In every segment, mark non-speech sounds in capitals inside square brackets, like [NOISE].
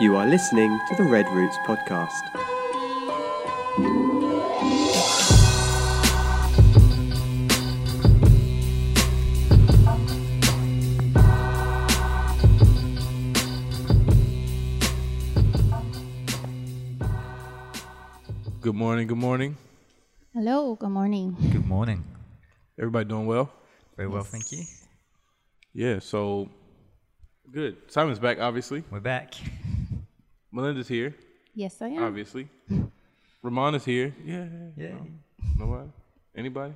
You are listening to the Red Roots podcast. Good morning. Good morning. Hello, good morning. Good morning. Everybody doing well? Very well, thank you. Yeah. So good. Simon's back, obviously. We're back. Melinda's here, Yes, I am. obviously. Ramon is here. Yeah. Yeah. No. Nobody? Anybody?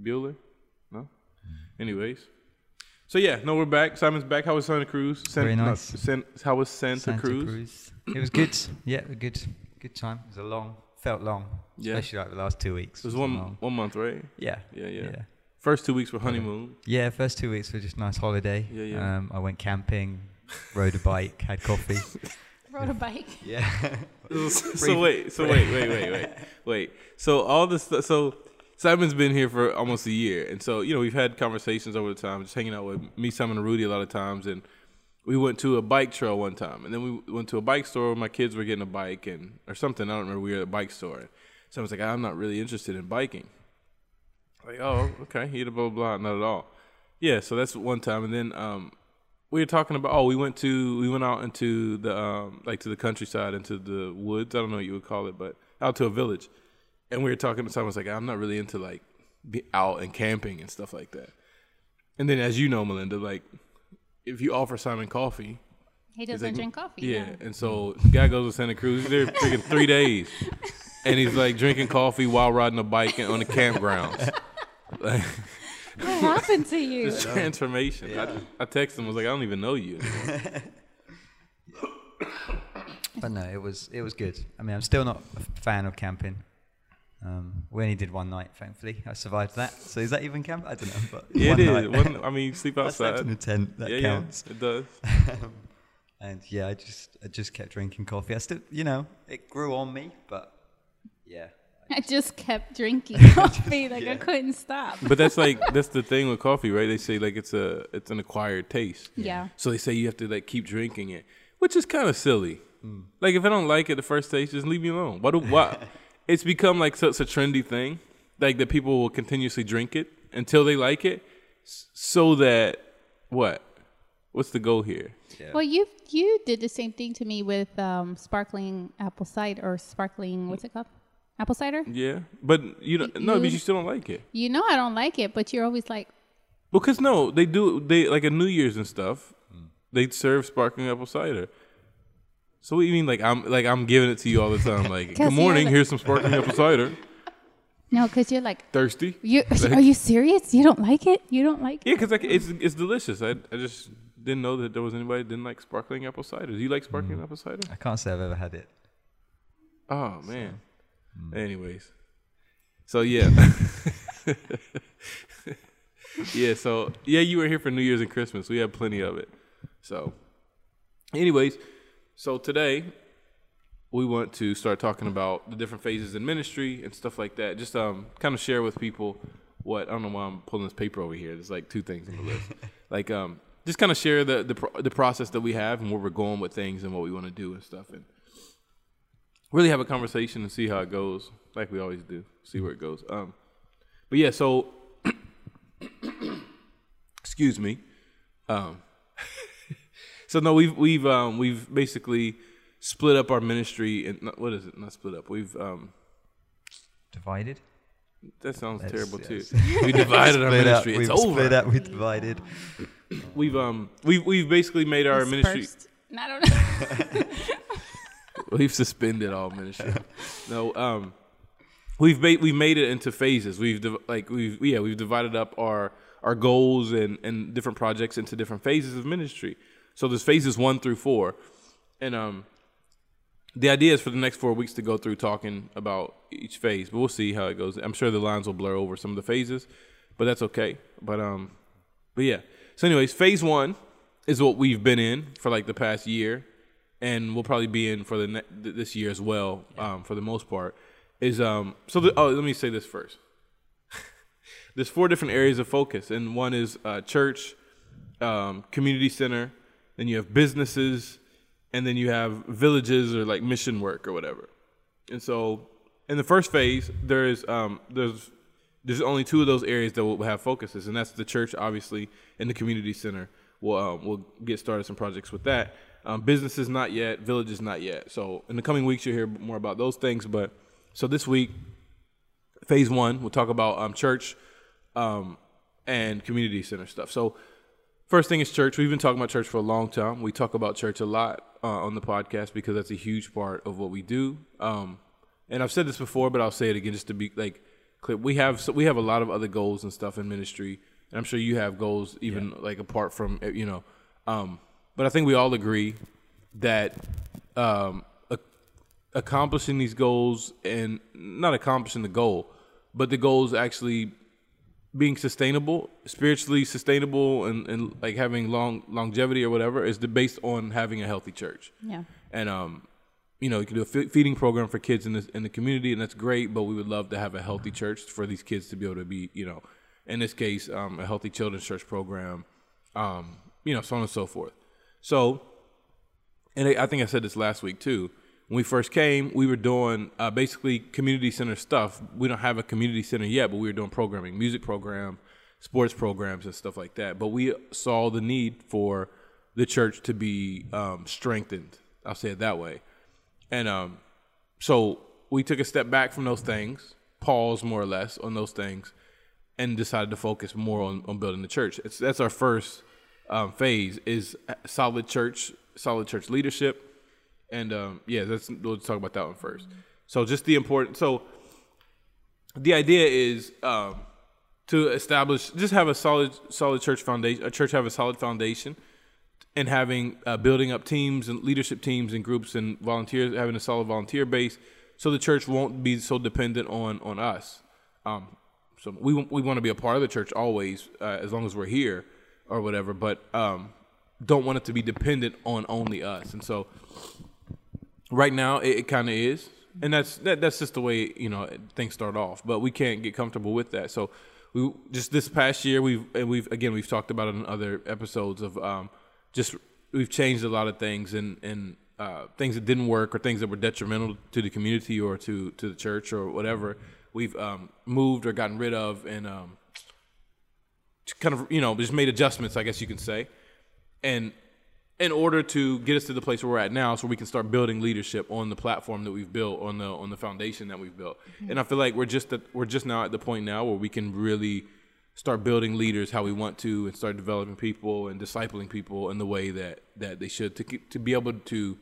Bueller? No. Anyways. So yeah, no, we're back. Simon's back. How was Santa Cruz? San- Very no, nice. San- how was Santa, Santa Cruz? Cruz. It was good. Yeah, a good, good time. It was a long, felt long, Yeah. especially like the last two weeks. It was was one long. one month, right? Yeah. Yeah, yeah. yeah. First two weeks were honeymoon. Yeah, first two weeks were just nice holiday. Yeah, yeah. Um, I went camping, rode a bike, had coffee. [LAUGHS] Rode a bike. [LAUGHS] Yeah. so wait, so wait, wait, wait, wait, wait. So all this, stu- so Simon's been here for almost a year, and so you know we've had conversations over the time, just hanging out with me, Simon, and Rudy a lot of times, and we went to a bike trail one time, and then we went to a bike store. Where my kids were getting a bike and or something. I don't remember. We were at a bike store. And Simon's like, I'm not really interested in biking. Like, oh, okay, he blah blah blah. Not at all. Yeah, so that's one time, and then um, we were talking about oh we went to we went out into the um like to the countryside into the woods. I don't know what you would call it but out to a village. And we were talking to someone was like i'm not really into like be out and camping and stuff like that. And then as you know melinda like if you offer simon coffee He doesn't like, drink coffee. yeah, and so the guy goes to santa cruz he's there freaking three days. And he's like drinking coffee while riding a bike on the campgrounds. like [LAUGHS] What happened to you? this transformation I, I texted him I was like i don't even know you [LAUGHS] but no, it was it was good. I mean, I'm still not a fan of camping. Um, we only did one night, thankfully. I survived that. So is that even camp? I don't know. But Yeah, one it night. One, I mean, you sleep [LAUGHS] I slept outside. in a tent. That yeah, counts. yeah, it does. [LAUGHS] And yeah, I just I just kept drinking coffee. I still, you know, it grew on me, but yeah, I just kept drinking [LAUGHS] coffee. Like I couldn't stop. But that's like that's the thing with coffee, right? They say like it's a it's an acquired taste. Yeah. So they say you have to like keep drinking it, which is kind of silly. Hmm. Like if I don't like it the first taste, just leave me alone. Why do why? [LAUGHS] it's become like such a trendy thing, like that people will continuously drink it until they like it, so that what? What's the goal here? Well, you you did the same thing to me with um, sparkling apple cider or sparkling what's it called? Apple cider. Yeah, but you don't. No, you- but you still don't like it. You know I don't like it, but you're always like, Because no, they do they like at New Year's and stuff. Mm. They serve sparkling apple cider. So what do you mean like I'm like I'm giving it to you all the time? Like [LAUGHS] good morning, you're here's some sparkling apple cider. [LAUGHS] no, because you're like, Thirsty? you [LAUGHS] are you serious? You don't like it? You don't like Yeah, it? Yeah, because like it's it's delicious. I I just didn't know that there was anybody that didn't like sparkling apple cider. Do you like sparkling mm. apple cider? I can't say I've ever had it. Oh man. Anyways, so yeah, [LAUGHS] [LAUGHS] yeah. So yeah, you were here for New Year's and Christmas. We had plenty of it. So, anyways, so today we want to start talking about the different phases in ministry and stuff like that. Just um, kind of share with people what I don't know why I'm pulling this paper over here. There's like two things on the list. [LAUGHS] like um, just kind of share the the, pro- the process that we have and where we're going with things and what we want to do and stuff and really have a conversation and see how it goes, like we always do. See where it goes. Um, but yeah, so [COUGHS] excuse me. Um, [LAUGHS] so no, we've we've um, we've basically split up our ministry and not, what is it? Not split up. We've um, Divided. that sounds Yes, terrible yes. too. [LAUGHS] We divided our [LAUGHS] Split up. ministry. We've It's over. split up. We divided. We've um we've we've basically made our ministry. Dispersed. I don't know. We've suspended all ministry. no, um, we've made we've made it into phases. We've div- like we've yeah we've divided up our our goals and and different projects into different phases of ministry. So there's phases one through four, and um, the idea is for the next four weeks to go through talking about each phase. But we'll see how it goes. I'm sure the lines will blur over some of the phases, but that's okay. But um, but yeah. So anyways, phase one is what we've been in for like the past year, and we'll probably be in for the ne- th- this year as well. Um, for the most part, is um. So the, oh, let me say this first. [LAUGHS] There's four different areas of focus, and one is uh, church, um, community center. Then you have businesses, and then you have villages or like mission work or whatever. And so in the first phase, there's um, there's there's only two of those areas that will have focuses, and that's the church, obviously, and the community center. We'll um, we'll get started some projects with that. Um, businesses not yet, villages not yet. So in the coming weeks, you'll hear more about those things. But so this week, phase one, we'll talk about um, church um, and community center stuff. So first thing is church. We've been talking about church for a long time. We talk about church a lot uh, on the podcast because that's a huge part of what we do. Um, and I've said this before, but I'll say it again just to be like clear. We have so we have a lot of other goals and stuff in ministry, and I'm sure you have goals even yeah. like apart from you know. But I think we all agree that um, a- accomplishing these goals and not accomplishing the goal, but the goals actually being sustainable, spiritually sustainable, and, and like having long longevity or whatever is based on having a healthy church. Yeah. And um, you know, you can do a feeding program for kids in the in the community, and that's great. But we would love to have a healthy church for these kids to be able to be, you know, in this case, um, a healthy children's church program, um, you know, so on and so forth. So, and I think I said this last week too when we first came, we were doing uh, basically community center stuff. We don't have a community center yet, but we were doing programming, music program, sports programs, and stuff like that. But we saw the need for the church to be um, strengthened. I'll say it that way. And um, so we took a step back from those things, paused more or less on those things, and decided to focus more on, on building the church. It's, that's our first um, phase is solid church, solid church leadership and um, yeah, let's we'll talk about that one first. So just the important. So the idea is um, to establish, just have a solid, solid church foundation. A church have a solid foundation, and having uh, building up teams and leadership teams and groups and volunteers, having a solid volunteer base, so the church won't be so dependent on on us. Um, so we want we want to be a part of the church always, uh, as long as we're here or whatever. But um, don't want it to be dependent on only us. And so Right now, it, it kind of is, and that's that, that's just the way you know things start off. But we can't get comfortable with that. So we just this past year we've and we've again we've talked about it in other episodes of um, just we've changed a lot of things and and uh, things that didn't work or things that were detrimental to the community or to to the church or whatever we've um, moved or gotten rid of and um, kind of you know just made adjustments I guess you can say and in order to get us to the place where we're at now so we can start building leadership on the platform that we've built on the on the foundation that we've built mm-hmm. and i feel like we're just at, we're just now at the point now where we can really start building leaders how we want to and start developing people and discipling people in the way that that they should to to be able to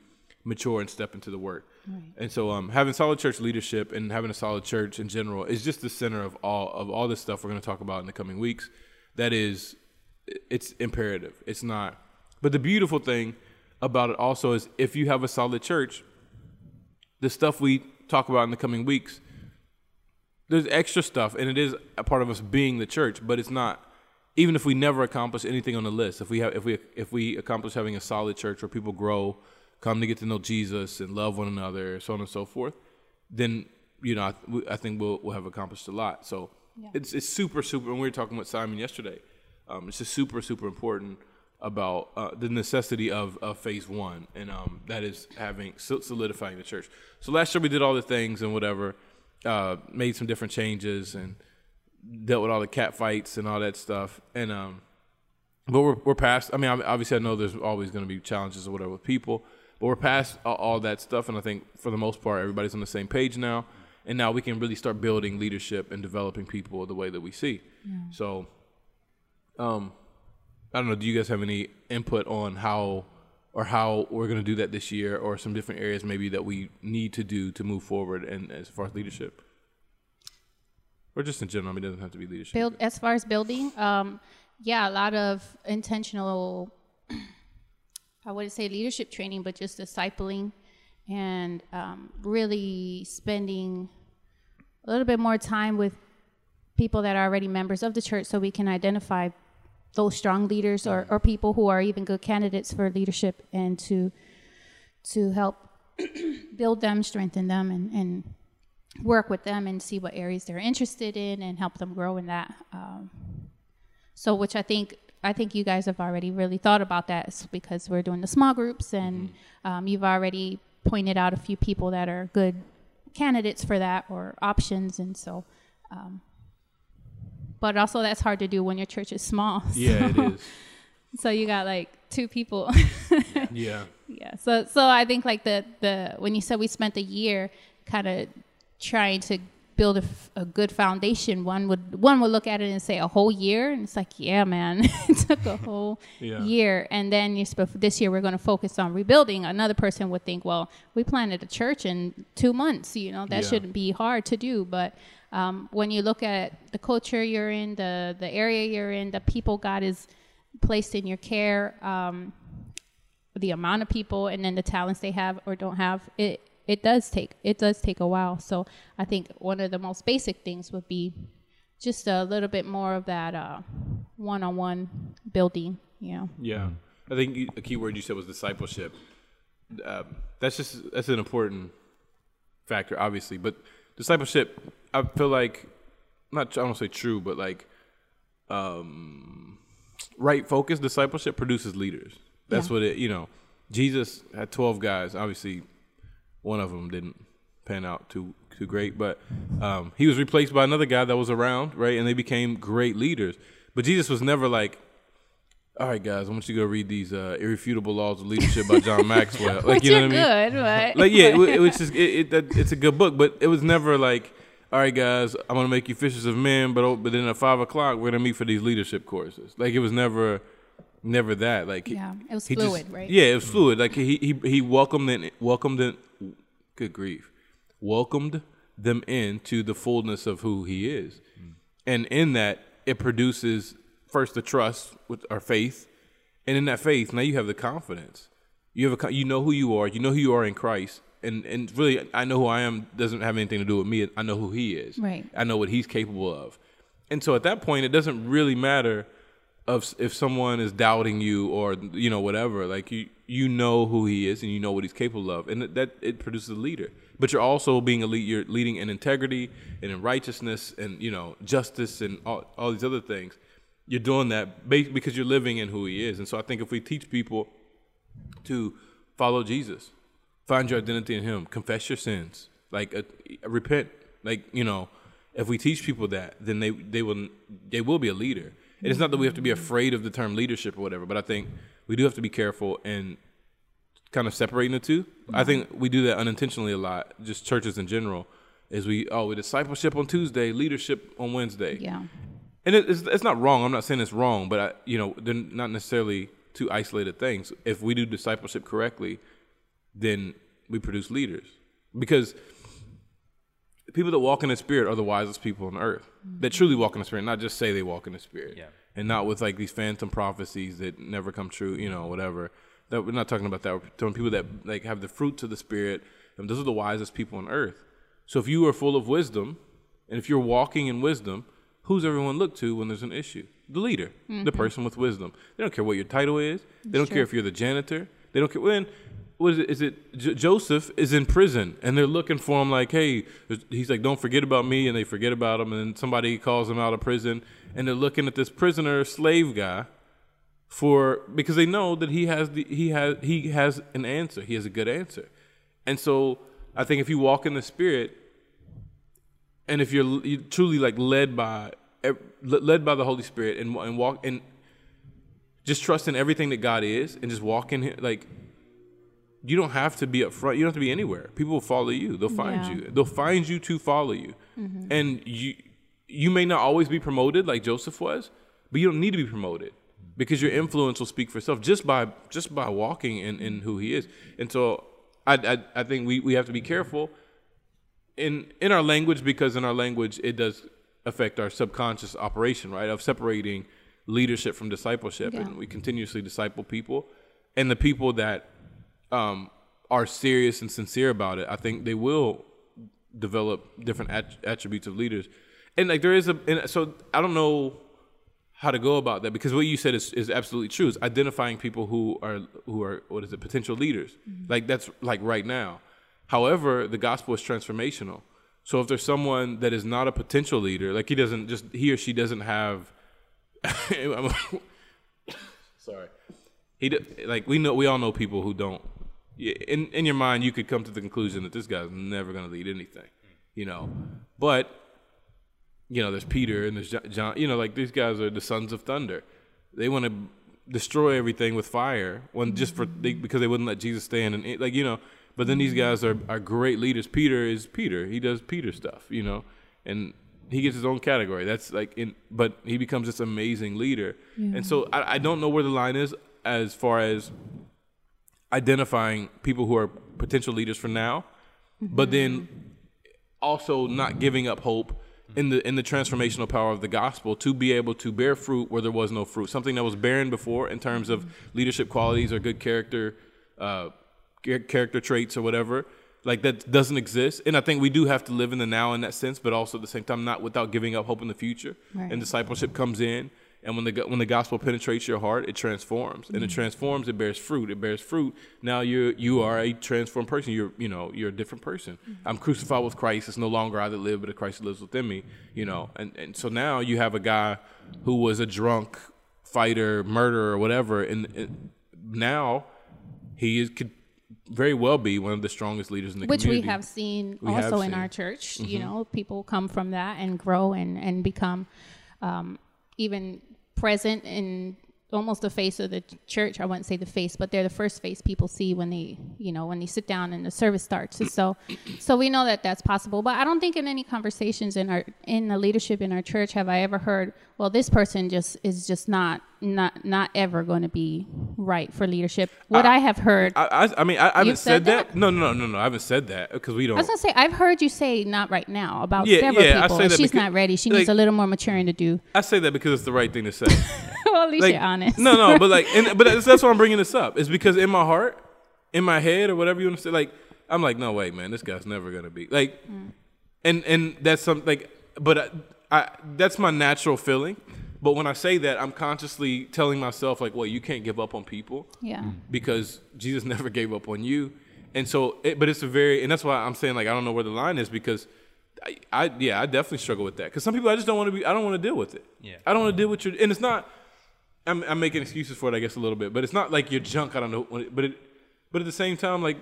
mature and step into the work right. and so um, having solid church leadership and having a solid church in general is just the center of all of all this stuff we're going to talk about in the coming weeks that is it's imperative it's not but the beautiful thing about it also is if you have a solid church, the stuff we talk about in the coming weeks, there's extra stuff, and it is a part of us being the church, but it's not. Even if we never accomplish anything on the list, if we have, if we, if we accomplish having a solid church where people grow, come to get to know Jesus and love one another, so on and so forth, then you know I, I think we'll we'll have accomplished a lot. So yeah. it's it's super super. And we were talking with Simon yesterday. Um, it's just super super important about uh, the necessity of, of phase one, and um, that is having solidifying the church. So last year we did all the things and whatever, uh, made some different changes and dealt with all the cat fights and all that stuff. And um, but we're we're past. I mean, obviously, I know there's always going to be challenges or whatever with people, but we're past all, all that stuff. And I think for the most part, everybody's on the same page now. And now we can really start building leadership and developing people the way that we see. Yeah. So, um, I don't know. Do you guys have any input on how or how we're going to do that this year, or some different areas maybe that we need to do to move forward and as far as leadership, or just in general? I mean, it doesn't have to be leadership. Build as far as building. Um, yeah, a lot of intentional. [CLEARS THROAT] I wouldn't say leadership training, but just discipling and um, really spending a little bit more time with people that are already members of the church so we can identify those strong leaders or, or people who are even good candidates for leadership and to to help [CLEARS THROAT] build them, strengthen them, and, and work with them and see what areas they're interested in and help them grow in that. Um, so, which I think I think you guys have already really thought about that because we're doing the small groups, and Mm-hmm. um, you've already pointed out a few people that are good candidates for that or options, and so. Um, but also, that's hard to do when your church is small. [LAUGHS] Yeah, it so- So you got like two people. [LAUGHS] Yeah. yeah. So so I think like the the when you said we spent a year kind of trying to build a, f- a good foundation, one would one would look at it and say a whole year, and it's like yeah, man, [LAUGHS] it took a whole Yeah. year, and then you this year we're going to focus on rebuilding. Another person would think, well, we planted a church in two months, you know, that Yeah. shouldn't be hard to do, but. Um, when you look at the culture you're in, the the area you're in, the people God is placed in your care, um, the amount of people and then the talents they have or don't have it it does take it does take a while so i think one of the most basic things would be just a little bit more of that uh, one-on-one building you know Yeah, I think a key word you said was discipleship. Um, that's just that's an important factor, obviously. But discipleship, I feel like not I don't say true, but like um, right focus discipleship produces leaders. That's Yeah. what it. You know, Jesus had twelve guys. Obviously, one of them didn't pan out too too great, but um, he was replaced by another guy that was around, right? And they became great leaders. But Jesus was never like, "All right, guys, I want you to go read these uh, irrefutable laws of leadership by John [LAUGHS] Maxwell." Like, which you know are what I mean? good but Like, yeah, it, it was just it, it, that, it's a good book, but it was never like, "All right, guys, I'm gonna make you fishers of men," but oh, but then at five o'clock we're gonna meet for these leadership courses. Like, it was never. Never that like Yeah, it was he just- fluid, right? Yeah, it was fluid. Like he he he welcomed and welcomed in. Good grief, welcomed them into the fullness of who he is, and in that it produces first the trust with our faith, and in that faith now you have the confidence. You have a you know who you are. You know who you are in Christ, and and really I know who I am doesn't have anything to do with me. I know who He is. Right. I know what He's capable of, and so at that point it doesn't really matter of if someone is doubting you or you know whatever like you you know who he is and you know what he's capable of. And that, it produces a leader. But you're also being a lead you're leading in integrity and in righteousness and you know justice and all, all these other things. You're doing that because you're living in who he is. And so i think if we teach people to follow jesus find your identity in him confess your sins like uh, repent like you know if we teach people that then they they will they will be a leader and it's not that we have to be afraid of the term leadership or whatever but i think we do have to be careful and kind of separating the 2 i think we do that unintentionally a lot just churches in general is we oh we discipleship on tuesday leadership on wednesday yeah and it, it's, it's not wrong. I'm not saying it's wrong, but I, you know, they're not necessarily two isolated things. If we do discipleship correctly, then we produce leaders. Because people that walk in the spirit are the wisest people on earth. That mm-hmm. truly walk in the spirit, not just say they walk in the spirit. Yeah. And not with like these phantom prophecies that never come true, you know, whatever. That we're not talking about that. We're talking people that like have the fruits of the spirit, and those are the wisest people on earth. So if you are full of wisdom, and if you're walking in wisdom, who's everyone look to when there's an issue? The leader, the mm-hmm. person with wisdom. They don't care what your title is. They don't care if you're the janitor. They don't care when. What is it? Is it J- Joseph is in prison and they're looking for him like, hey, he's like, don't forget about me, and they forget about him, and somebody calls him out of prison, and they're looking at this prisoner slave guy for because they know that he has the he has he has an answer. He has a good answer, and so I think if you walk in the spirit, and if you're, you're truly like led by led by the Holy Spirit and and walk and just trust in everything that God is and just walk in like you don't have to be up front. You don't have to be anywhere. People will follow you. They'll find Yeah. you. They'll find you to follow you. Mm-hmm. And you you may not always be promoted like Joseph was, but you don't need to be promoted because your influence will speak for itself just by just by walking in, in who he is. And so I, I I think we, we have to be careful in in our language because in our language it does affect our subconscious operation, right? Of separating leadership from discipleship, Yeah. and we continuously disciple people, and the people that um, are serious and sincere about it, I think they will develop different at- attributes of leaders. And like there is a, and so I don't know how to go about that because what you said is, is absolutely true. Is identifying people who are who are what is it potential leaders? Like that's like right now. However, the gospel is transformational. So if there's someone that is not a potential leader, like he doesn't just he or she doesn't have [LAUGHS] [COUGHS] sorry. He like we know we all know people who don't. Yeah, In in your mind, you could come to the conclusion that this guy's never going to lead anything, you know. But you know, there's Peter and there's John. You know, like these guys are the sons of thunder. They want to destroy everything with fire when just for they, because they wouldn't let Jesus stand and like you know. But then these guys are are great leaders. Peter is Peter. He does Peter stuff, you know, and he gets his own category. That's like in, but he becomes this amazing leader. And so I, I don't know where the line is as far as identifying people who are potential leaders for now, but then also not giving up hope in the in the transformational power of the gospel to be able to bear fruit where there was no fruit. Something that was barren before in terms of leadership qualities or good character uh, character traits or whatever. Like that doesn't exist, and I think we do have to live in the now in that sense, but also at the same time not without giving up hope in the future. Right. And discipleship comes in, and when the when the gospel penetrates your heart, it transforms, and it transforms. It bears fruit. It bears fruit. Now you you are a transformed person. You're you know you're a different person. I'm crucified with Christ. It's no longer I that live, but Christ lives within me. You know, and and so now you have a guy who was a drunk fighter, murderer, whatever, and, and now he is could very well be one of the strongest leaders in the community. which community. we have seen We have also in seen. Mm-hmm. our church. You know, people come from that and grow and and become um, even present in almost the face of the church. I wouldn't say the face, but they're the first face people see when they, you know, when they sit down and the service starts. So, so we know that that's possible. But I don't think in any conversations in our in the leadership in our church have I ever heard, well, this person just is just not not not ever going to be right for leadership. What I, have heard. I, I, I mean, I, I haven't said said that. that? No, no, no, no, no. I haven't said that because we don't. I was gonna say I've heard you say not right now about Yeah, several yeah, I people. say that she's because- not ready. She like- needs a little more maturing to do. I say that because it's the right thing to say. [LAUGHS] well, at least like, you're honest. No, no, but like, and, but [LAUGHS] that's, that's why I'm bringing this up. It's because in my heart, in my head, or whatever you want to say, like, I'm like, no, wait, man, this guy's never gonna be like, mm. and and that's something like, but I, I that's my natural feeling. But when I say that, I'm consciously telling myself like, well, you can't give up on people yeah. Mm. because Jesus [LAUGHS] never gave up on you. And so, it, but it's a very, and that's why I'm saying like I don't know where the line is because I, I yeah, I definitely struggle with that because some people I just don't want to be, I don't want to deal with it. Yeah. I don't want to deal with your, and it's not. I'm, I'm making excuses for it, I guess, a little bit, but it's not like you're junk. I don't know, when it- but it, but at the same time, like,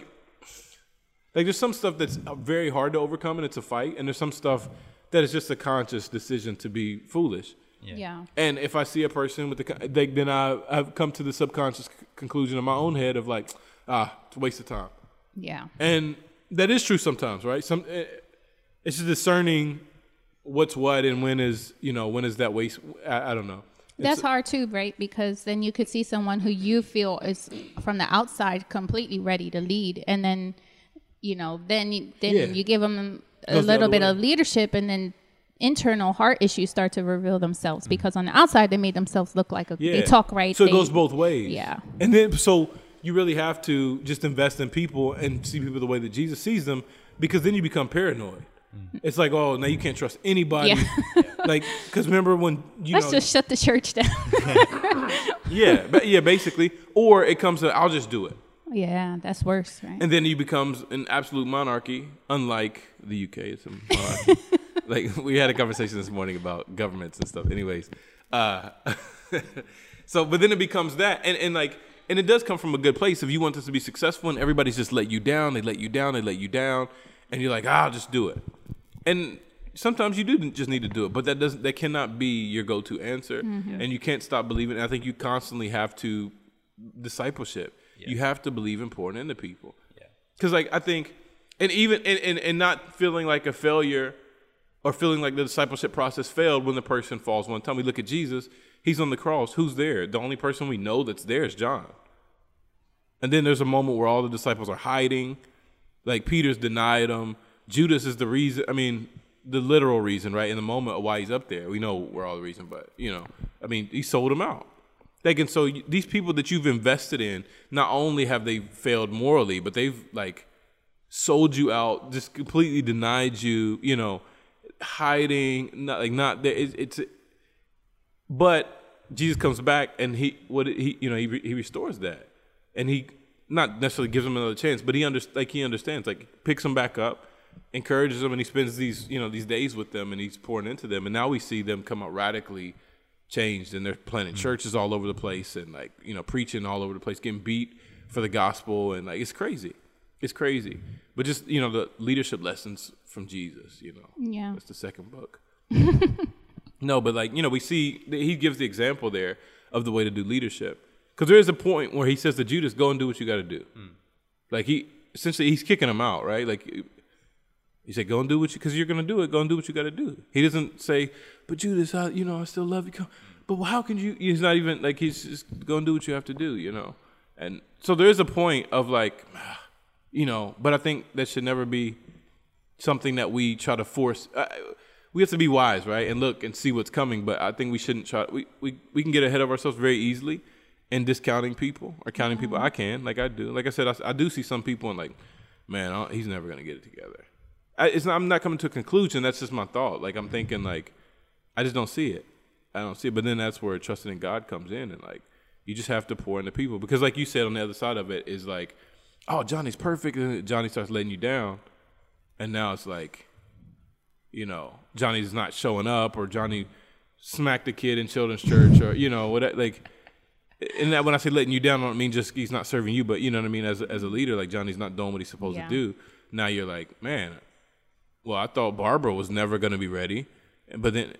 like there's some stuff that's uh, very hard to overcome and it's a fight, and there's some stuff that is just a conscious decision to be foolish. yeah. And if I see a person with the, they, then I, I've come to the subconscious c- conclusion in my own head of like, ah, it's a waste of time. Yeah. And that is true sometimes, right? Some, eh, it's just discerning what's what and when is, you know, when is that waste. I, I don't know. That's hard too, right? Because then you could see someone who you feel is from the outside completely ready to lead, and then, you know, then then Yeah. you give them a little bit way. of leadership, and then internal heart issues start to reveal themselves mm-hmm. because on the outside they made themselves look like a. Yeah. they talk right. So they- it goes both ways. Yeah. And then, so you really have to just invest in people and see people the way that Jesus sees them because then you become paranoid. Mm-hmm. It's like, oh, now you can't trust anybody. Yeah. [LAUGHS] like, because remember when you Let's know, just shut the church down. [LAUGHS] yeah, yeah, basically, or it comes to I'll just do it, yeah, that's worse, right? and then he becomes an absolute monarchy, unlike the UK. It's a monarchy. [LAUGHS] like we had a conversation this morning about governments and stuff. Anyways, uh, [LAUGHS] so but then it becomes that, and and like. And it does come from a good place. If you want this to be successful and everybody's just let you down, they let you down, they let you down, and you're like, "Ah, I'll just do it. And sometimes you do just need to do it, but that doesn't that cannot be your go-to answer, and you can't stop believing. I think you constantly have to discipleship. You have to believe in pouring into people. Yeah. Because like I think, and even and, and and not feeling like a failure, or feeling like the discipleship process failed when the person falls one time. We look at Jesus; he's on the cross. Who's there? The only person we know that's there is John. And then there's a moment where all the disciples are hiding, like Peter's denied him. Judas is the reason. I mean, the literal reason, right? In the moment of why he's up there, we know we're all the reason, but you know, I mean, he sold him out. Like, and so these people that you've invested in, not only have they failed morally, but they've like sold you out, just completely denied you. You know, hiding, not like not there. It, it's, but Jesus comes back and he what he you know he he restores that, and he not necessarily gives him another chance, but he under, like he understands, like picks him back up, encourages them, and he spends these you know these days with them, and he's pouring into them, and now we see them come out radically changed and they're planting mm-hmm. churches all over the place and like you know preaching all over the place, getting beat for the gospel and like it's crazy, it's crazy. But just you know the leadership lessons from Jesus, you know, Yeah. that's the second book. [LAUGHS] no, but like you know we see that he gives the example there of the way to do leadership because there is a point where he says to Judas, "Go and do what you got to do." Mm. Like he essentially he's kicking him out, right? Like he said, "Go and do what you because you're gonna do it. Go and do what you got to do." He doesn't say, "But Judas, I, you know, I still love you." Come- But how can you? He's not even like he's just go and do what you have to do, you know. And so there is a point of like, you know, but I think that should never be something that we try to force. Uh, we have to be wise, right, and look and see what's coming. But I think we shouldn't try. We we we can get ahead of ourselves very easily in discounting people or counting people. I can, like I do. Like I said, I, I do see some people and like, man, I he's never gonna get it together. I, it's not, I'm not coming to a conclusion. That's just my thought. Like I'm thinking, like I just don't see it. I don't see it. But then that's where trusting in God comes in, and like you just have to pour into people because, like you said, on the other side of it is like, oh, Johnny's perfect, and Johnny starts letting you down, and now it's like, you know, Johnny's not showing up, or Johnny smacked a kid in children's church, or you know, what like. And that when I say letting you down, I don't mean just he's not serving you, but you know what I mean. As a, as a leader, like Johnny's not doing what he's supposed Yeah. to do. Now you're like, man, well, I thought Barbara was never going to be ready, but then,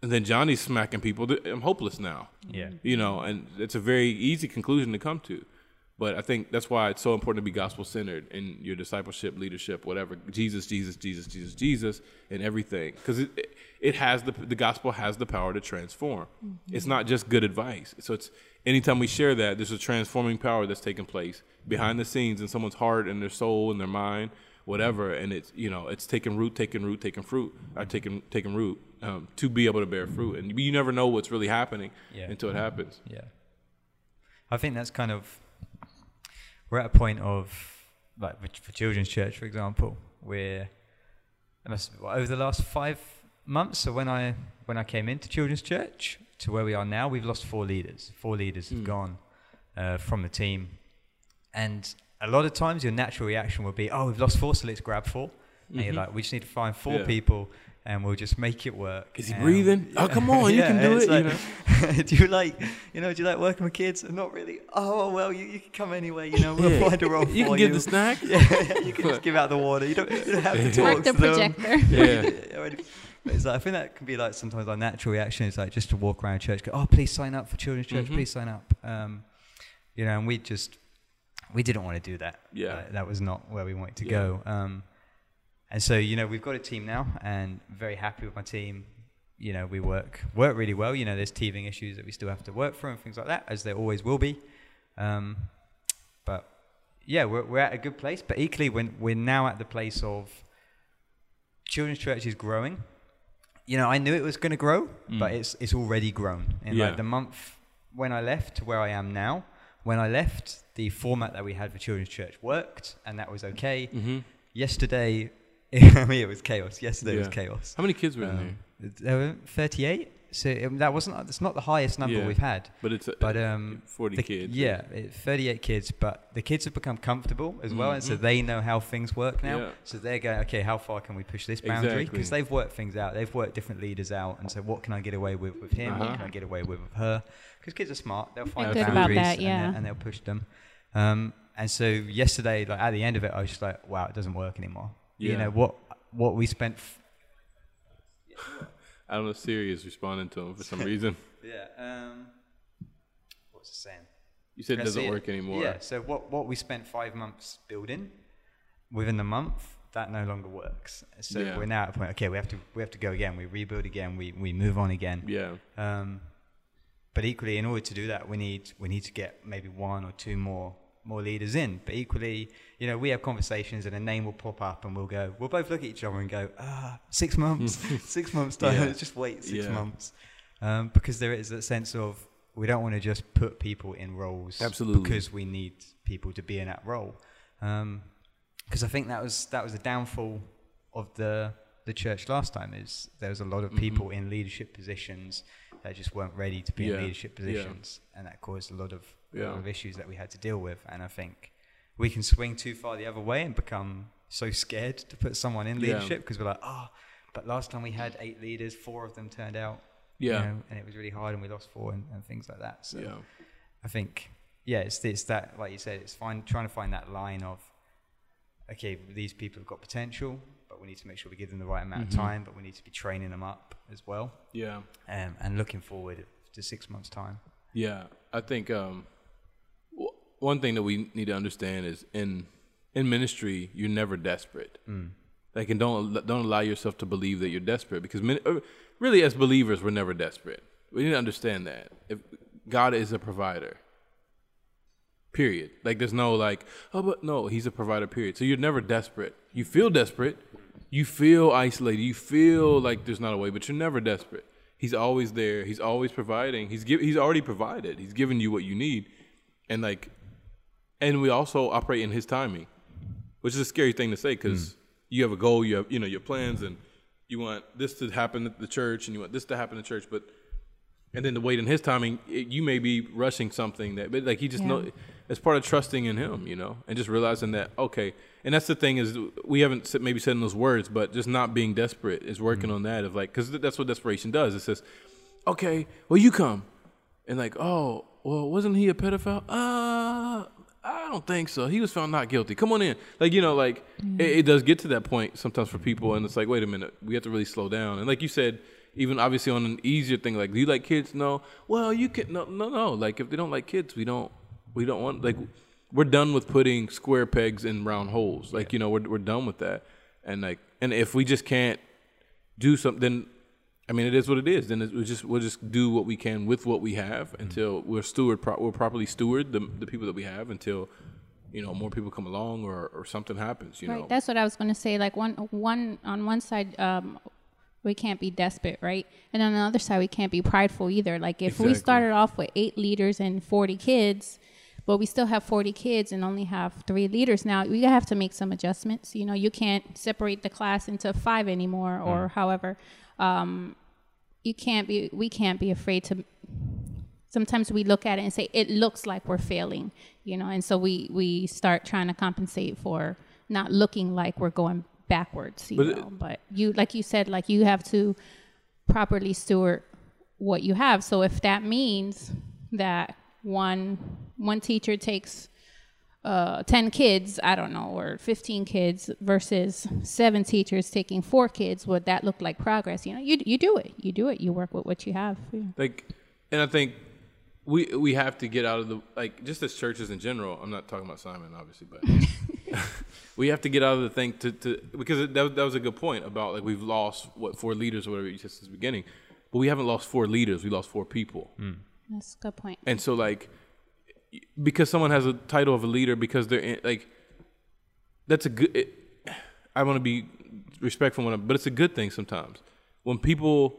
and then Johnny's smacking people. I'm hopeless now. Yeah. You know, and it's a very easy conclusion to come to. But I think that's why it's so important to be gospel centered in your discipleship, leadership, whatever. Jesus, Jesus, Jesus, Jesus, Jesus, and everything, because it, it it has the the gospel has the power to transform. Mm-hmm. It's not just good advice. So it's anytime we share that, there's a transforming power that's taking place behind the scenes in someone's heart and their soul and their mind, whatever. And it's you know it's taking root, taking root, taking fruit, or taking taking root um, to be able to bear fruit. And you never know what's really happening Yeah. until it happens. Yeah. I think that's kind of we're at a point of like for- children's church, for example, where it must what, over the last five months. So when I when I came into children's church to where we are now, we've lost four leaders. Four leaders have gone uh, from the team, and a lot of times your natural reaction will be, "Oh, we've lost four, so let's grab 4 And you're like, "We just need to find four Yeah. people." And we'll just make it work. Is he And- breathing? Oh, come on, you [LAUGHS] can do it's it, you like- [LAUGHS] do you like, you know, do you like working with kids? Not really. Oh well, you, you can come anyway. You know, we'll Yeah. find a role You for can give the snack. [LAUGHS] yeah, you can just give out the water. You don't, you don't have to talk Work the to them. projector. Yeah. Already- but it's like, I think that can be like sometimes our natural reaction is like just to walk around church, go, oh, please sign up for children's church, Mhm. please sign up. Um, you know, and we just we didn't want to do that. Yeah. Like, that was not where we wanted to Yeah. go. Um, and so you know, we've got a team now, and very happy with my team. You know, we work work really well. You know, there's teething issues that we still have to work through and things like that, as there always will be. Um, but yeah, we're, we're at a good place. But equally, when we're now at the place of children's church is growing. You know, I knew it was going to grow, but it's it's already grown. In Yeah. like the month when I left to where I am now, when I left, the format that we had for children's church worked, and that was okay. Mm-hmm. Yesterday, [LAUGHS] I mean, it was chaos. Yesterday was chaos. How many kids were in Um, there were 38. So um, that wasn't. It's not the highest number Yeah. we've had. But it's uh, But um, forty the- kids. Yeah, it, 38 kids, but the kids have become comfortable as well, and so Mhm. they know how things work now. Yeah. So they're going, okay, how far can we push this boundary? Exactly. Because they've worked things out. They've worked different leaders out, and so what can I get away with with him? What Uh-huh. can I get away with with her? Because kids are smart. They'll find good the about boundaries that, and, yeah. they'll- and they'll push them. Um, and so yesterday, like at the end of it, I was just like, wow, it doesn't work anymore. You know what? What we spent. F- I don't know. Siri is responding to him for some reason. [LAUGHS] yeah. Um, what's it saying? You said it doesn't see it? work anymore. Yeah. So what what we spent five months building, within the month, that no longer works. So Yeah. we're now at a point. Okay, we have to we have to go again. We rebuild again. We we move on again. Yeah. Um, but equally, in order to do that, we need we need to get maybe one or two more more leaders in. But equally, you know, we have conversations, and a name will pop up, and we'll go. We'll both look at each other and go, ah, six months, [LAUGHS] six months time. Yeah. Let's just wait six Yeah. months, um, because there is a sense of we don't want to just put people in roles Absolutely. because we need people to be in that role. Because I think that was that was the downfall of the the church last time is there was a lot of Mhm. people in leadership positions that just weren't ready to be Yeah, in leadership yeah. positions, and that caused a lot of Yeah. lot of issues that we had to deal with. And I think we can swing too far the other way and become so scared to put someone in leadership because we're like, oh, but last time we had eight leaders, four of them turned out you Yeah. know, and it was really hard, and we lost four and, and things like that. So yeah. I think, yeah, it's it's that like you said, it's fine trying to find that line of, okay, these people have got potential, but we need to make sure we give them the right amount Mhm. of time, but we need to be training them up as well, Yeah. um, and looking forward to six months time. Yeah, I think um, w- one thing that we need to understand is in in ministry, you're never desperate. Mm. Like, and don't don't allow yourself to believe that you're desperate because uh, really, as believers, we're never desperate. We need to understand that if God is a provider, period. Like, there's no like, oh, but no, He's a provider. Period. So you're never desperate. You feel desperate. You feel isolated. You feel like there's not a way, but you're never desperate. He's always there. He's always providing. He's give, He's already provided. He's given you what you need, and like, and we also operate in His timing which is a scary thing to say because mm. you have a goal, you have you know your plans, and you want this to happen at the church, and you want this to happen at church, but and then to wait in His timing, it, you may be rushing something that, but like He just Yeah. know it's part of trusting in Him, you know, and just realizing that okay, and that's the thing is we haven't said, maybe said in those words, but just not being desperate is working on that of like because that's what desperation does. It says, okay, well you come, and like oh well wasn't he a pedophile? Uh I don't think so. He was found not guilty. Come on in. Like, you know, like it, it does get to that point sometimes for people and it's like, wait a minute, we have to really slow down. And like you said, even obviously on an easier thing, like, do you like kids? No. Well, you can no no no. Like if they don't like kids, we don't we don't want like we're done with putting square pegs in round holes. Like, you know, we're we're done with that. And like and if we just can't do something then I mean, it is what it is. Then it, we just we'll just do what we can with what we have until we're steward pro- we'll properly steward the the people that we have until you know more people come along or, or something happens. You right. know, That's what I was going to say. Like one, one on one side, um, we can't be desperate, right? And on the other side, we can't be prideful either. Like if we started off with eight leaders and forty kids, but we still have forty kids and only have three leaders now, we have to make some adjustments. You know, you can't separate the class into five anymore, or however. Um, you can't be. We can't be afraid to sometimes we look at it and say it looks like we're failing you know and so we we start trying to compensate for not looking like we're going backwards you But it- know but you like you said like you have to properly steward what you have so if that means that one one teacher takes uh, 10 kids, I don't know, or 15 kids versus seven teachers taking four kids, would that look like progress? You know, you, you do it. You do it. You work with what you have. Yeah. like, and I think we we have to get out of the like just as churches in general. I'm not talking about Simon, obviously, but [LAUGHS] [LAUGHS] we have to get out of the thing to, to because it, that, was- that was a good point about like we've lost what four leaders or whatever you said since the beginning, but we haven't lost four leaders. We lost four people. That's a good point. And so like because someone has a title of a leader because they're in, like that's a good it, I want to be respectful when I'm, but it's a good thing sometimes. When people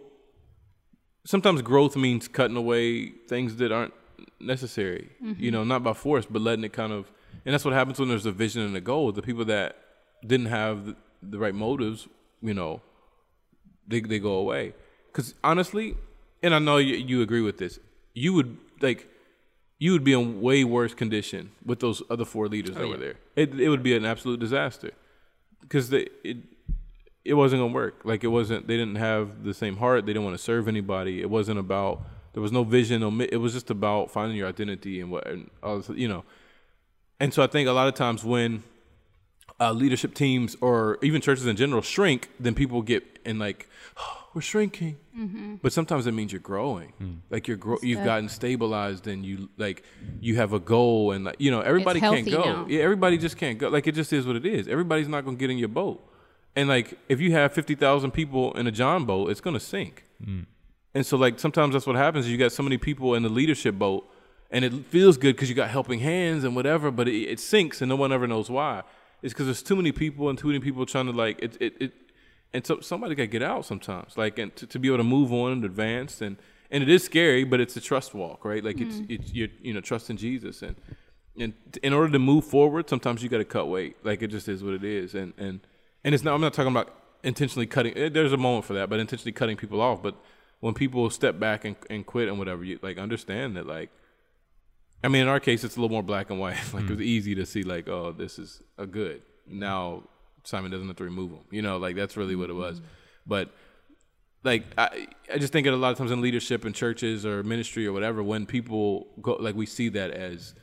sometimes growth means cutting away things that aren't necessary. You mm-hmm. know, not by force, but letting it kind of and that's what happens when there's a vision and a goal. The people that didn't have the, the right motives, you know, they they go away. Because honestly, and I know you, you agree with this, you would like you would be in way worse condition with those other four leaders that were there. It it would be an absolute disaster because it it wasn't gonna work. Like it wasn't. They didn't have the same heart. They didn't want to serve anybody. It wasn't about. There was no vision. It was just about finding your identity and what and all this, you know. And so I think a lot of times when uh, leadership teams or even churches in general shrink, then people get in like, we're shrinking. Mm-hmm. But sometimes it means you're growing. Hmm. Like you're grow- you've gotten stabilized and you like you have a goal and like you know everybody can't go. now. Yeah, everybody just can't go. Like it just is what it is. Everybody's not gonna get in your boat. And like if you have fifty thousand people in a John boat, it's gonna sink. Hmm. And so like sometimes that's what happens. is You got so many people in the leadership boat, and it feels good because you got helping hands and whatever, but it, it sinks and no one ever knows why. It's because there's too many people and too many people trying to like it. It, it and so somebody got to get out sometimes, like and to, to be able to move on and advance and and it is scary, but it's a trust walk, right? Like it's it's you're you know trusting Jesus and and in order to move forward, sometimes you got to cut weight. Like it just is what it is, and and and it's not. I'm not talking about intentionally cutting. eh, There's a moment for that, but intentionally cutting people off. But when people step back and, and quit and whatever, you like understand that like. I mean, in our case, it's a little more black and white. [LAUGHS] like it was easy to see, like, oh, this is a good. Now Simon doesn't have to remove him. You know, like that's really what it was. Mm-hmm. But like I, I just think that a lot of times in leadership in churches or ministry or whatever, when people go like we see that as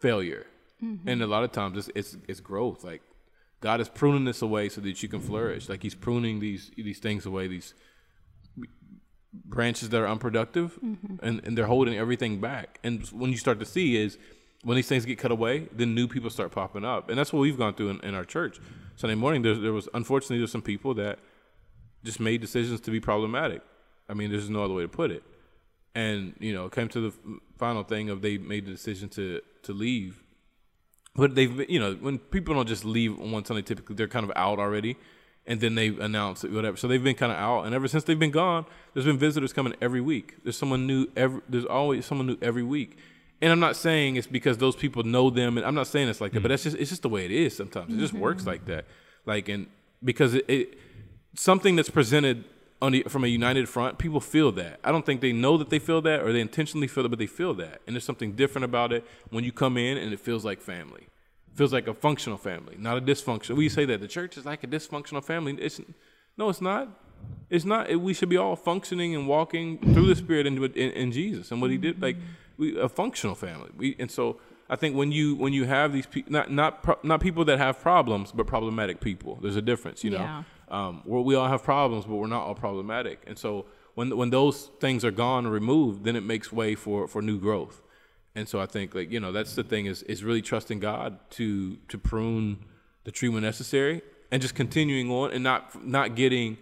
failure, mm-hmm. and a lot of times it's, it's it's growth. Like God is pruning this away so that you can flourish. Like He's pruning these these things away, these branches that are unproductive, mm-hmm. and and they're holding everything back. And when you start to see is when these things get cut away, then new people start popping up, and that's what we've gone through in, in our church. Sunday morning, there, there was unfortunately there's some people that just made decisions to be problematic. I mean, there's no other way to put it. And you know, came to the final thing of they made the decision to to leave. But they've you know when people don't just leave on one Sunday, typically they're kind of out already, and then they announce it, whatever. So they've been kind of out, and ever since they've been gone, there's been visitors coming every week. There's someone new every. There's always someone new every week. And I'm not saying it's because those people know them, and I'm not saying it's like that, but mm. that's just it's just the way it is. Sometimes it just mm-hmm. works like that, like and because it, it something that's presented on the, from a united front, people feel that. I don't think they know that they feel that or they intentionally feel it, but they feel that. And there's something different about it when you come in and it feels like family. It feels like a functional family, not a dysfunctional. We say that the church is like a dysfunctional family. It's no, it's not. It's not. It, we should be all functioning and walking through the Spirit in, in, in Jesus and what He did. Like we a functional family. We and so I think when you when you have these people, not not pro- not people that have problems, but problematic people. There's a difference, you know. Yeah. Um, where we all have problems, but we're not all problematic. And so when when those things are gone or removed, then it makes way for for new growth. And so I think like you know that's the thing is is really trusting God to to prune the tree when necessary, and just continuing on and not not getting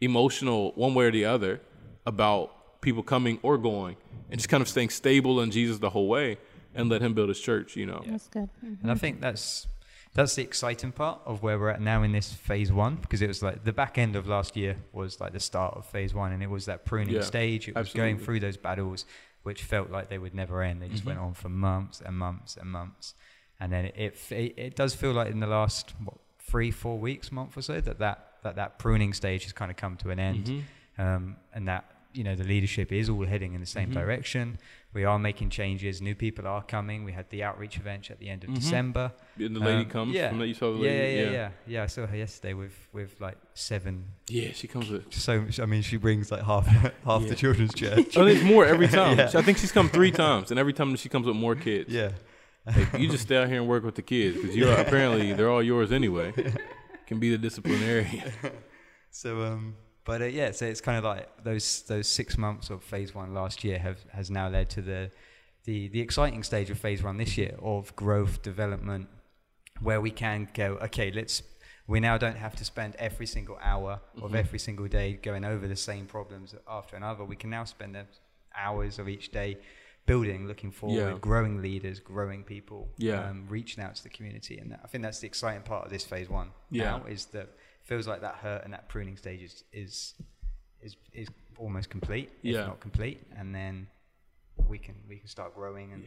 emotional one way or the other about people coming or going, and just kind of staying stable in Jesus the whole way, and let Him build His church. You know. That's good. Mhm. And I think that's that's the exciting part of where we're at now in this phase one, because it was like the back end of last year was like the start of phase one, and it was that pruning Yeah, stage. It was going through those battles, which felt like they would never end. They just went on for months and months and months, and then it it, it, it does feel like in the last what, three four weeks, month or so that that that, that pruning stage has kind of come to an end, Mhm. um, and that you know the leadership is all heading in the same Mhm. direction. We are making changes. New people are coming. We had the outreach event at the end of Mhm. December. And the lady Um, comes yeah. from that you saw the Yeah, lady. yeah, yeah, yeah, yeah. I saw her yesterday with with like seven. Yeah, she comes with. So I mean, she brings like half [LAUGHS] half Yeah. the children's [LAUGHS] church. Oh, there's more every [LAUGHS] time. Yeah. I think she's come three times, and every time she comes with more kids. yeah, Like, you just stay out here and work with the kids because you're apparently they're all yours anyway. Can be the disciplinarian. So um, but uh, yeah, so it's kind of like those those six months of phase one last year have has now led to the the the exciting stage of phase one this year of growth development, where we can go. Okay, let's. We now don't have to spend every single hour of Mhm. every single day going over the same problems after another. We can now spend the hours of each day building, looking forward, Yeah. growing leaders, growing people, Yeah. um, reaching out to the community, and I think that's the exciting part of this phase one. Yeah. Now is that feels like that hurt and that pruning stage is is is, is almost complete, if Yeah. not complete, and then we can we can start growing and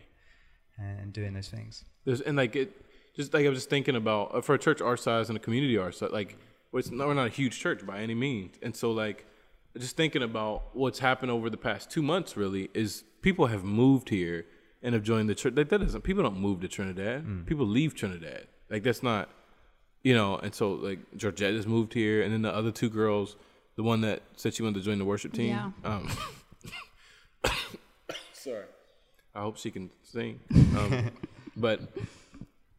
and doing those things. There's and like it, just like I was just thinking about uh, for a church our size and a community our size, like well, not, we're not a huge church by any means, and so like just thinking about what's happened over the past two months really is people have moved here and have joined the church. Like that doesn't people don't move to Trinidad. People leave Trinidad. Like that's not, you know. And so like Georgette has moved here, and then the other two girls, the one that said she wanted to join the worship team. Yeah. Um, [COUGHS] sorry. I hope she can sing. Um, [LAUGHS] but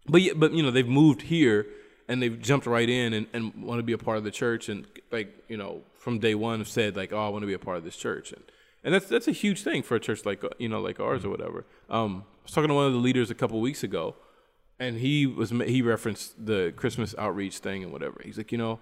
but yeah, but you know they've moved here and they've jumped right in and, and want to be a part of the church and like you know from day one have said like oh I want to be a part of this church and and that's that's a huge thing for a church like you know like ours or whatever. Um, I was talking to one of the leaders a couple weeks ago, and he was he referenced the Christmas outreach thing and whatever. He's like you know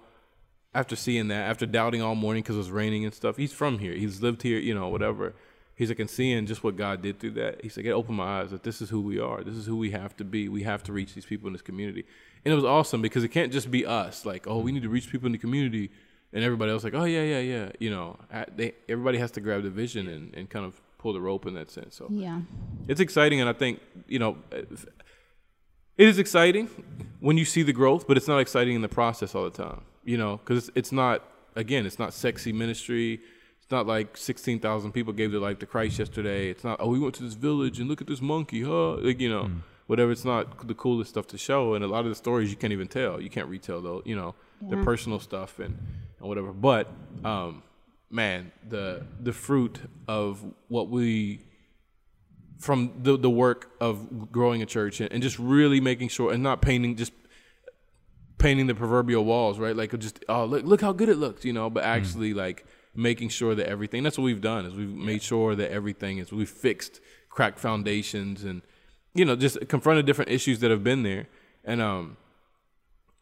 after seeing that after doubting all morning because it was raining and stuff. He's from here. He's lived here you know whatever. He's like, and seeing just what God did through that, he's like, it opened my eyes that this is who we are. This is who we have to be. We have to reach these people in this community. And it was awesome because it can't just be us. Like, oh, we need to reach people in the community. And everybody else like, oh, yeah, yeah, yeah. You know, they, everybody has to grab the vision and, and kind of pull the rope in that sense. So Yeah. it's exciting. And I think, you know, it is exciting when you see the growth, but it's not exciting in the process all the time, you know, because it's, it's not, again, it's not sexy ministry. It's not like 16,000 people gave their life to Christ yesterday. It's not, oh, we went to this village and look at this monkey, huh? Like, you know, whatever. It's not the coolest stuff to show. And a lot of the stories you can't even tell. You can't retell, though, you know, the Yeah. personal stuff and, and whatever. But um, man, the the fruit of what we from the the work of growing a church and, and just really making sure and not painting just painting the proverbial walls, right? Like just oh look look how good it looks, you know, but actually like making sure that everything that's what we've done is we've made sure that everything is we've fixed cracked foundations and you know just confronted different issues that have been there. And um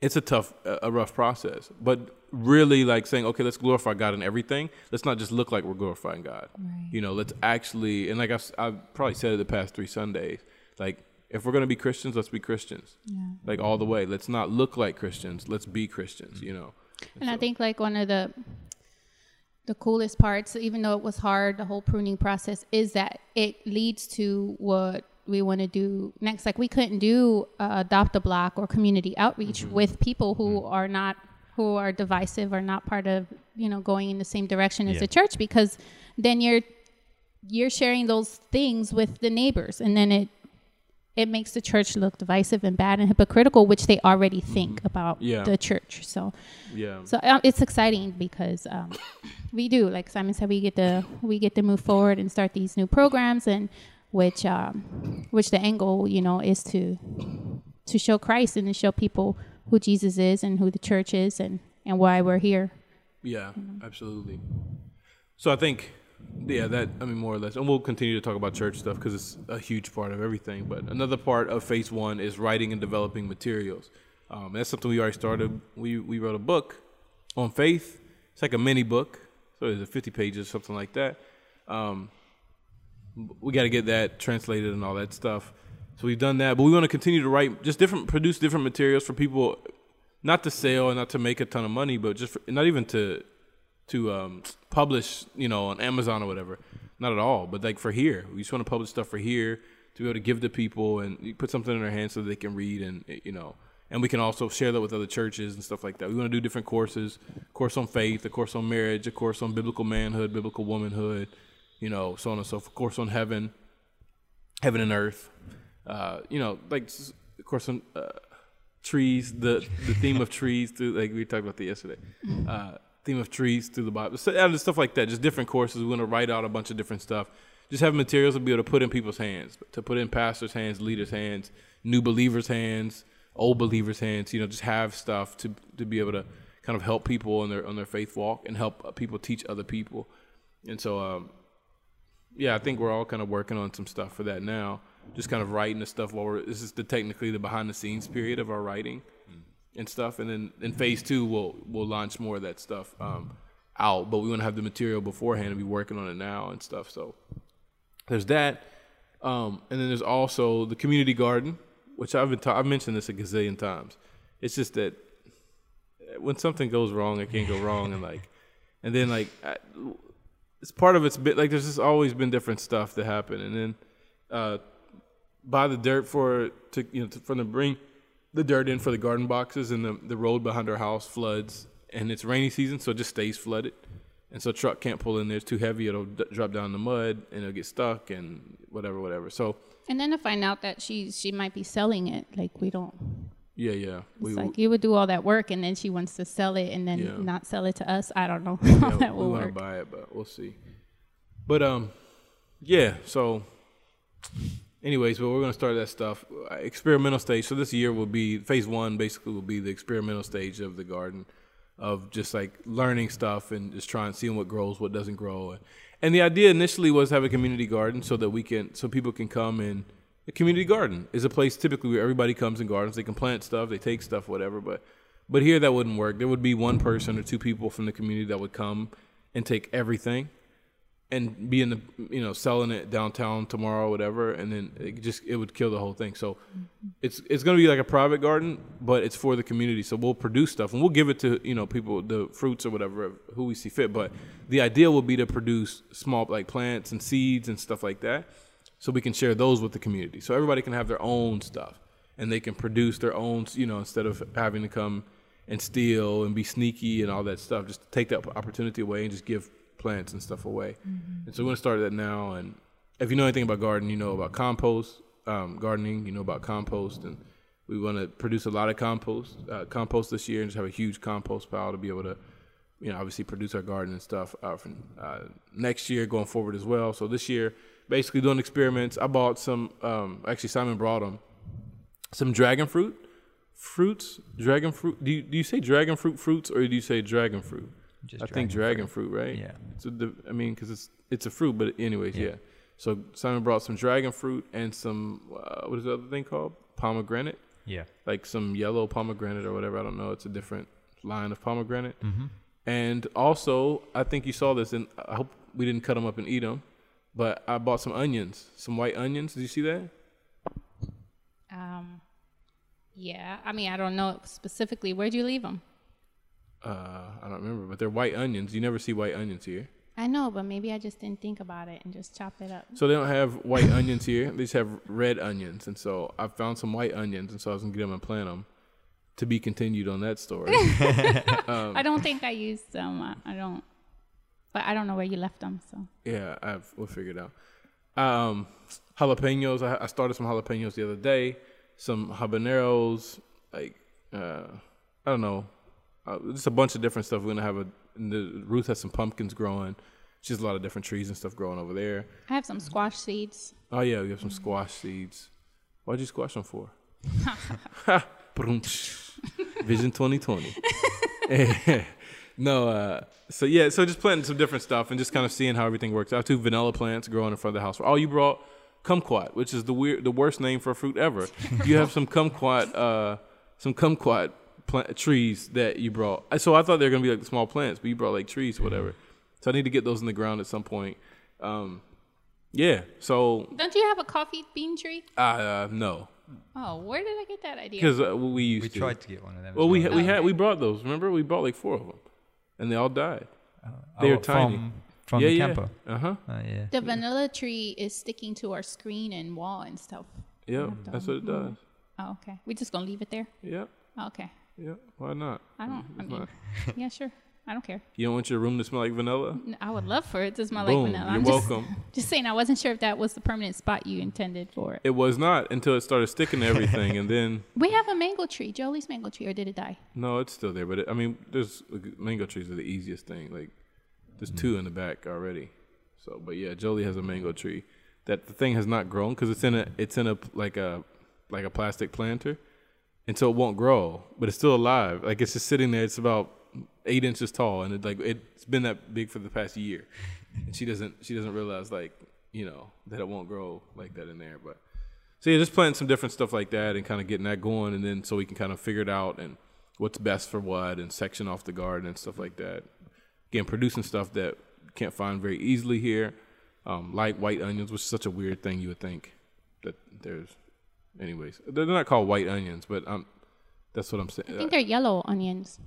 it's a tough a rough process. But really like saying okay let's glorify god in everything let's not just look like we're glorifying god Right. you know let's actually and like I've, I've probably said it the past three sundays like if we're going to be christians let's be christians Yeah. like all the way let's not look like christians let's be christians you know And I so- think like one of the the coolest parts, even though it was hard, the whole pruning process is that it leads to what we want to do next. Like we couldn't do uh, adopt a block or community outreach Mm-hmm. with people who are not who are divisive or not part of you know going in the same direction as Yeah. the church because then you're you're sharing those things with the neighbors and then it it makes the church look divisive and bad and hypocritical which they already think about Mm-hmm. Yeah. the church so yeah so um, it's exciting because um, [COUGHS] we do, like Simon said, we get to we get to move forward and start these new programs, and which um, which the end goal, you know, is to to show Christ and to show people who Jesus is and who the church is and and why we're here. Yeah, absolutely. So I think, yeah, that I mean, more or less, and we'll continue to talk about church stuff because it's a huge part of everything. But another part of phase one is writing and developing materials. Um, that's something we already started. We we wrote a book on faith. It's like a mini book, so it's 50 pages, something like that. Um, we got to get that translated and all that stuff. So we've done that, but we want to continue to write just different, produce different materials for people, not to sell and not to make a ton of money, but just for, not even to to um, publish, you know, on Amazon or whatever. Not at all, but like for here, we just want to publish stuff for here to be able to give to people and put something in their hands so they can read and you know, and we can also share that with other churches and stuff like that. We want to do different courses, course on faith, a course on marriage, a course on biblical manhood, biblical womanhood, you know, so on and so forth. Course on heaven, heaven and earth, uh, you know, like of course on uh, trees, the the theme of trees through like we talked about that yesterday. Uh, theme of trees through the Bible, so, stuff like that. Just different courses. We want to write out a bunch of different stuff. Just have materials to be able to put in people's hands, to put in pastors' hands, leaders' hands, new believers' hands, old believers' hands. You know, just have stuff to to be able to kind of help people on their on their faith walk and help people teach other people. And so, um, yeah, I think we're all kind of working on some stuff for that now. Just kind of writing the stuff while we're this is the technically the behind the scenes period of our writing and stuff. And then in phase two, we'll we'll launch more of that stuff um, out. But we want to have the material beforehand and be working on it now and stuff. So there's that. Um, and then there's also the community garden, which I've been ta- I've mentioned this a gazillion times. It's just that when something goes wrong, it can't go wrong, and like, and then like, I, it's part of it's bit like there's just always been different stuff that happen, and then uh, buy the dirt for to you know to, from the bring the dirt in for the garden boxes, and the the road behind our house floods, and it's rainy season, so it just stays flooded, and so truck can't pull in there. It's too heavy; it'll d- drop down in the mud, and it'll get stuck, and whatever, whatever. So And then to find out that she she might be selling it, like we don't. yeah, yeah, It's like you would do all that work and then she wants to sell it and then Yeah. not sell it to us. I don't know [LAUGHS] how yeah, that we will want to work. buy it, but we'll see. But um, yeah. So, anyways, but we're gonna start that stuff. Uh, Experimental stage. So this year will be phase one. Basically, will be the experimental stage of the garden, of just like learning stuff and just trying, seeing what grows, what doesn't grow. And, and the idea initially was have a community garden so that we can, so people can come and. A community garden is a place typically where everybody comes and gardens. They can plant stuff, they take stuff, whatever. But but here that wouldn't work. There would be one person or two people from the community that would come and take everything and be in the you know selling it downtown tomorrow, or whatever, and then it just it would kill the whole thing. So mm-hmm. it's it's going to be like a private garden, but it's for the community. So we'll produce stuff and we'll give it to you know people, the fruits or whatever, who we see fit. But the idea will be to produce small like plants and seeds and stuff like that, so we can share those with the community. So everybody can have their own stuff and they can produce their own, you know, instead of having to come and steal and be sneaky and all that stuff. Just take that opportunity away and just give plants and stuff away. And so we're gonna start that now. And if you know anything about gardening, you know about compost, um, gardening. You know about compost, and we want to produce a lot of compost, uh, compost this year, and just have a huge compost pile to be able to you know, obviously produce our garden and stuff uh, for uh, next year going forward as well. So this year, basically doing experiments. I bought some. Um, actually, Simon brought them some dragon fruit fruits. Dragon fruit. Do you, do you say dragon fruit fruits or do you say dragon fruit? Just I think dragon fruit, right? Yeah. So the, I mean, because it's it's a fruit, but anyways, yeah. Yeah. So Simon brought some dragon fruit and some uh, what is the other thing called? Pomegranate, Yeah. like some yellow pomegranate or whatever. I don't know. It's a different line of pomegranate. Mm-hmm. And also, I think you saw this, and I hope we didn't cut them up and eat them. But I bought some onions, some white onions. Did you see that? Um, yeah. I mean, I don't know specifically. Where'd you leave them? Uh, I don't remember, but they're white onions. You never see white onions here. I know, but maybe I just didn't think about it and just chop it up. So they don't have white onions here. They just have red onions. And so I found some white onions, and so I was gonna get them and plant them. To be continued on that story. [LAUGHS] Um, I don't think I used them. I, I don't. But I don't know where you left them. So yeah, I've, we'll figure it out. Um, jalapenos. I, I started some jalapenos the other day. Some habaneros. Like uh, I don't know, uh, just a bunch of different stuff. We're gonna have a. and The Ruth has some pumpkins growing. She has a lot of different trees and stuff growing over there. I have some squash seeds. Oh yeah, we have some squash seeds. Why'd you squash them for? [LAUGHS] Vision 2020. [LAUGHS] no, uh, so yeah, so just planting some different stuff and just kind of seeing how everything works. I have two vanilla plants growing in front of the house. Oh, you brought kumquat, which is the weird, the worst name for a fruit ever. you have some kumquat, uh, some kumquat plant trees that you brought. So I thought they were gonna be like the small plants, but you brought like trees or whatever. So I need to get those in the ground at some point. Um, yeah. So Don't you have a coffee bean tree? uh, no, Oh, where did I get that idea? because uh, we used We to. tried to get one of them. as Well, we ha- we Oh, had we brought those. Remember, we bought like four of them, and they all died. Oh, they were what, tiny. From, from yeah, the yeah. camper. Uh huh. Oh, yeah. the vanilla tree is sticking to our screen and wall and stuff. Yeah, that's what it does. Oh, okay. We're just gonna leave it there. Yep, Oh, okay. Yep. Why not? I don't. I mean, [LAUGHS] yeah, sure. I don't care. You don't want your room to smell like vanilla? I would love for it to smell Boom. like vanilla. You're I'm just, welcome. [LAUGHS] Just saying, I wasn't sure if that was the permanent spot you intended for it. It was not until it started sticking to everything, and then [LAUGHS] We have a mango tree, Jolie's mango tree, or did it die? no, it's still there. But it, I mean, there's mango trees are the easiest thing. Like there's two in the back already. So, but yeah, Jolie has a mango tree that the thing has not grown because it's in a it's in a like a like a plastic planter, and so it won't grow. But it's still alive. Like it's just sitting there. It's about eight inches tall, and it like it's been that big for the past year. And she doesn't she doesn't realize like you know that it won't grow like that in there. But so yeah, just planting some different stuff like that and kind of getting that going, and then so we can kind of figure it out and what's best for what and section off the garden and stuff like that. Again, producing stuff that can't find very easily here, um, like white onions, which is such a weird thing you would think that there's. Anyways, they're not called white onions, but um, that's what I'm saying. I think they're yellow onions.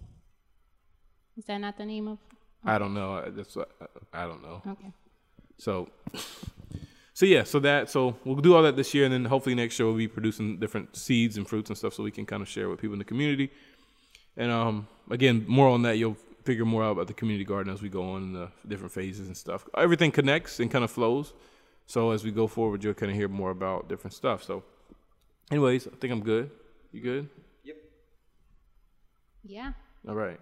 Is that not the name of? I don't know. I- That's I don't know. Okay. So, so yeah, so that so we'll do all that this year, and then hopefully next year we'll be producing different seeds and fruits and stuff, so we can kind of share with people in the community. And um, again, more on that, you'll figure more out about the community garden as we go on in the different phases and stuff. Everything connects and kind of flows. So as we go forward, you'll kind of hear more about different stuff. So, anyways, I think I'm good. You good? Yep. Yeah. All right.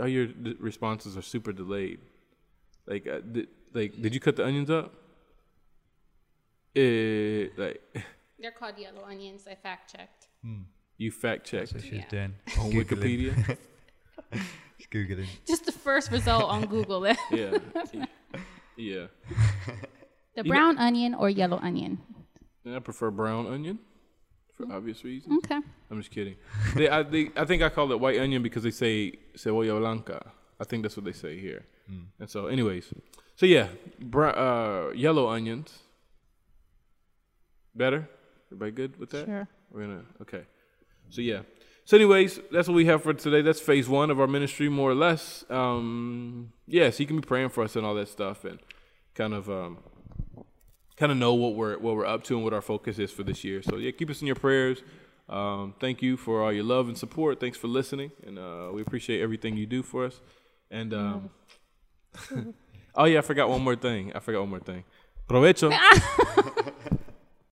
All your d- responses are super delayed. Like, uh, did, like, did you cut the onions up? Eh, like, [LAUGHS] They're called yellow onions. I fact checked. you fact checked That's what she's Yeah. doing. [LAUGHS] on Googling. Wikipedia. [LAUGHS] Just Googling. Just the first result on Google. the yeah, yeah. You know- brown onion or yellow onion. I prefer brown onion for obvious reasons. Okay. I'm just kidding. They, I, they, I think I call it white onion because they say cebolla blanca. I think that's what they say here. And so, anyways, so yeah, br- uh, yellow onions. Better. Everybody good with that? Sure. We're gonna okay. So yeah. So anyways, that's what we have for today. That's phase one of our ministry, more or less. Um, yeah, so you can be praying for us and all that stuff, and kind of um, kind of know what we're what we're up to and what our focus is for this year. So yeah, keep us in your prayers. Um, thank you for all your love and support. Thanks for listening, and uh, we appreciate everything you do for us. And um, [LAUGHS] oh yeah, I forgot one more thing. I forgot one more thing. Provecho. [LAUGHS]